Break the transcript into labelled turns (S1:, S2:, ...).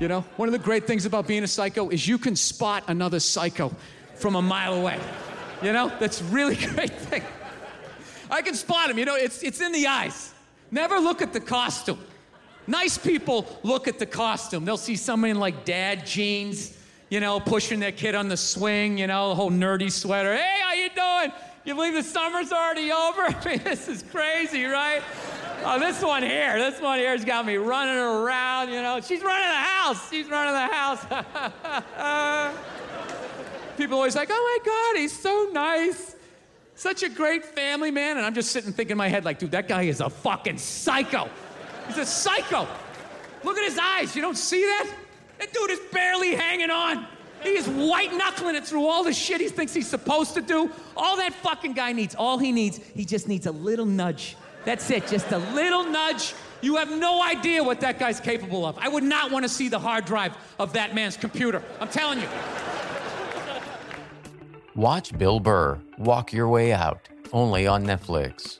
S1: You know, one of the great things about being a psycho is you can spot another psycho from a mile away. You know, that's really great thing. I can spot him. You know, it's, it's in the eyes. Never look at the costume. Nice people look at the costume. They'll see someone in like dad jeans, you know, pushing their kid on the swing, you know, the whole nerdy sweater. Hey, how you doing? You believe the summer's already over? I mean, this is crazy, right? Oh, this one here, this one here's got me running around, you know. She's running the house. She's running the house. People always like, oh my God, he's so nice. Such a great family man. And I'm just sitting thinking in my head, like, dude, that guy is a fucking psycho. He's a psycho. Look at his eyes. You don't see that? That dude is barely hanging on. He is white knuckling it through all the shit he thinks he's supposed to do. All that fucking guy needs, all he needs, he just needs a little nudge. That's it, just a little nudge. You have no idea what that guy's capable of. I would not want to see the hard drive of that man's computer. I'm telling you.
S2: Watch Bill Burr Walk Your Way Out, only on Netflix.